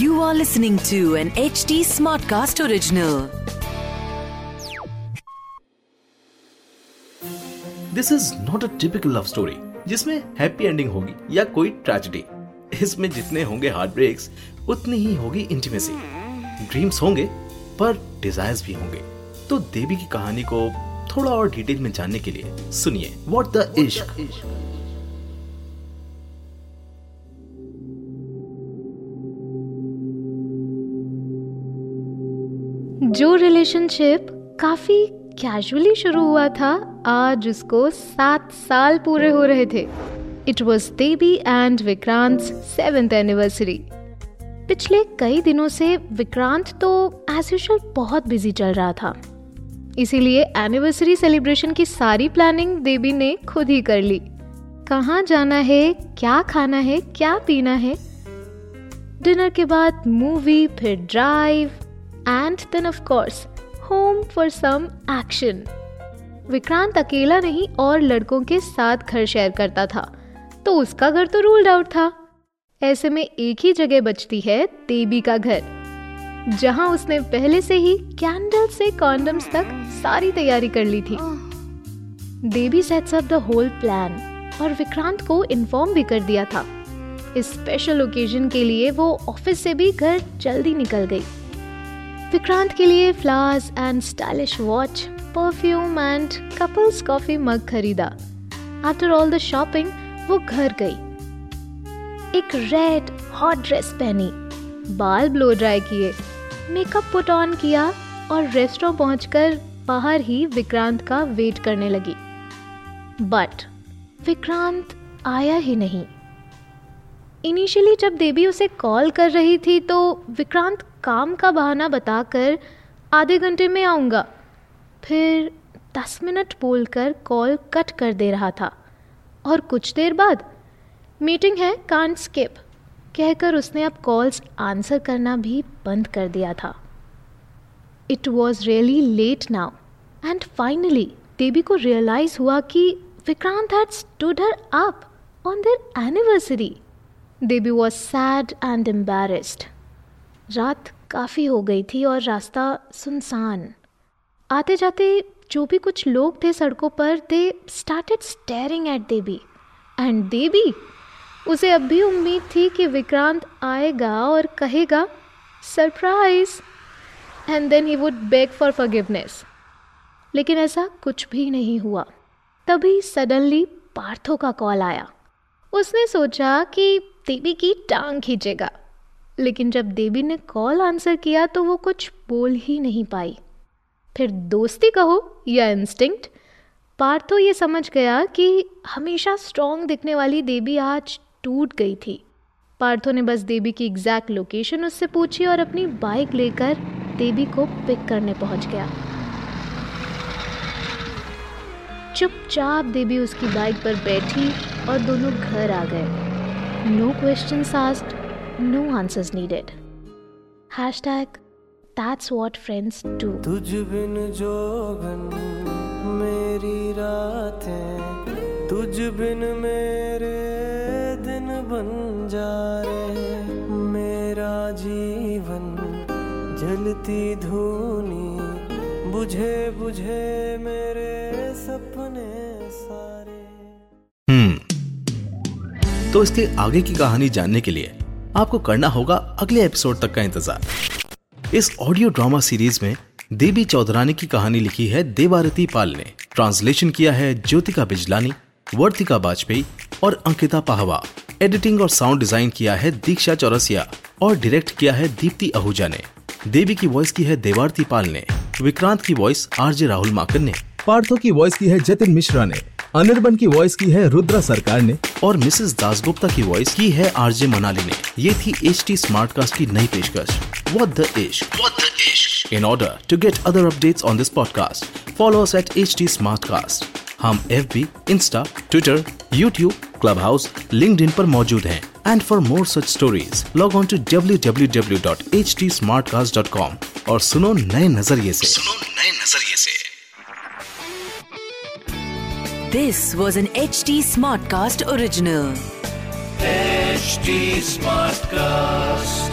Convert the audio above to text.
You are listening to an HD Smartcast original. This is not a typical love story जिसमें happy ending होगी या कोई tragedy इसमें जितने होंगे हार्ट ब्रेक्स उतनी ही होगी इंटीमेसी ड्रीम्स होंगे, पर डिजायर्स भी होंगे. तो देवी की कहानी को थोड़ा और डिटेल में जानने के लिए सुनिए व्हाट द इश्क जो रिलेशनशिप काफ़ी कैजुअली शुरू हुआ था आज उसको सात साल पूरे हो रहे थे। It was Devi and Vikrant seventh anniversary पिछले कई दिनों से विक्रांत तो एज यूजल बहुत बिज़ी चल रहा था। इसीलिए एनिवर्सरी सेलिब्रेशन की सारी प्लानिंग देवी ने खुद ही कर ली। कहाँ जाना है, क्या खाना है, क्या पीना है? डिनर के बाद मूवी फिर drive and then of course home for some action Vikrant अकेला नहीं, और लड़कों के साथ घर शेयर करता था। तो उसका घर तो रूल्ड आउट था। ऐसे में एक ही जगह बचती है देवी का घर। जहाँ उसने पहले से ही कैंडल से कॉन्डम्स तक सारी तैयारी कर ली थी। Devi sets up the whole plan और विक्रांत को इन्फॉर्म भी कर दिया था। इस स्पेशल ओकेजन के लिए वो ऑफ़िस से भी घर जल्दी निकल गई। विक्रांत के लिए flowers and stylish watch perfume and couples coffee mug खरीदा। आफ्टर ऑल द शॉपिंग वो घर गई। एक रेड हॉट ड्रेस पहनी, बाल ब्लो ड्राई किए। मेकअप पुट ऑन किया और रेस्टोरेंट पहुंचकर बाहर ही विक्रांत का वेट करने लगी। बट विक्रांत आया ही नहीं। इनिशियली जब देवी उसे कॉल कर रही थी तो विक्रांत काम का बहाना बताकर आधे घंटे में आऊँगा। फिर दस मिनट बोलकर कॉल कट कर दे रहा था। और कुछ देर बाद मीटिंग है कांट स्किप कहकर उसने अब कॉल्स आंसर करना भी बंद कर दिया था। It was really late now and finally Devi को रियलाइज़ हुआ कि Vikrant had stood her up on their anniversary Devi was sad and embarrassed रात काफ़ी हो गई थी और रास्ता सुनसान। आते जाते जो भी कुछ लोग थे सड़कों पर they started staring at Devi. And Devi उसे अब भी उम्मीद थी कि विक्रांत आएगा और कहेगा surprise and then he would beg for forgiveness लेकिन ऐसा कुछ भी नहीं हुआ। तभी सडनली पार्थो का कॉल आया। उसने सोचा कि देवी की टांग खींचेगा। लेकिन जब देवी ने कॉल आंसर किया तो वो कुछ बोल ही नहीं पाई। फिर दोस्ती कहो या इंस्टिंक्ट पार्थो ये समझ गया कि हमेशा स्ट्रॉन्ग दिखने वाली देवी आज टूट गई थी पार्थो ने बस देवी की एग्जैक्ट लोकेशन उससे पूछी और अपनी बाइक लेकर देवी को पिक करने पहुँच गया चुपचाप देवी उसकी बाइक पर बैठी और दोनों घर आ गए no question asked no answers needed. Hashtag, that's what friends do. तुझ बिन जोगन मेरी रातें, तुझ बिन जीवन जलती धूनी, बुझे बुझे मेरे सपने सारे। हम्म। तो इसके आगे की कहानी जानने के लिए आपको करना होगा अगले एपिसोड तक का इंतज़ार। इस ऑडियो ड्रामा सीरीज़ में देवी चौधरानी की कहानी लिखी है देवारती पाल ने। ट्रांसलेशन किया है ज्योतिका बिजलानी, वर्तिका वाजपेयी और अंकिता पाहवा। एडिटिंग और साउंड डिज़ाइन किया है दीक्षा चौरसिया और डायरेक्ट किया है दीप्ति आहूजा ने। देवी की वॉइस की है देवारती पाल ने। विक्रांत की वॉइस आरजे राहुल माकन ने। पार्थो की वॉइस की है जतिन मिश्रा ने। अनिर्बन की वॉइस की है रुद्रा सरकार ने। और मिसेस दासगुप्ता की वॉइस की है आरजे मनाली ने। ये थी एच टी स्मार्ट कास्ट की नई पेशकश। What the Ish. What the Ish. In order to get other updates on this podcast, follow us at HT Smartcast. हम FB, Insta, Twitter, YouTube, Clubhouse, LinkedIn पर मौजूद हैं And for more such stories, log on to www.htsmartcast.com और सुनो नए नज़रिए से सुनो नए नज़रिए से This was an HT Smartcast original. HD Smartcast.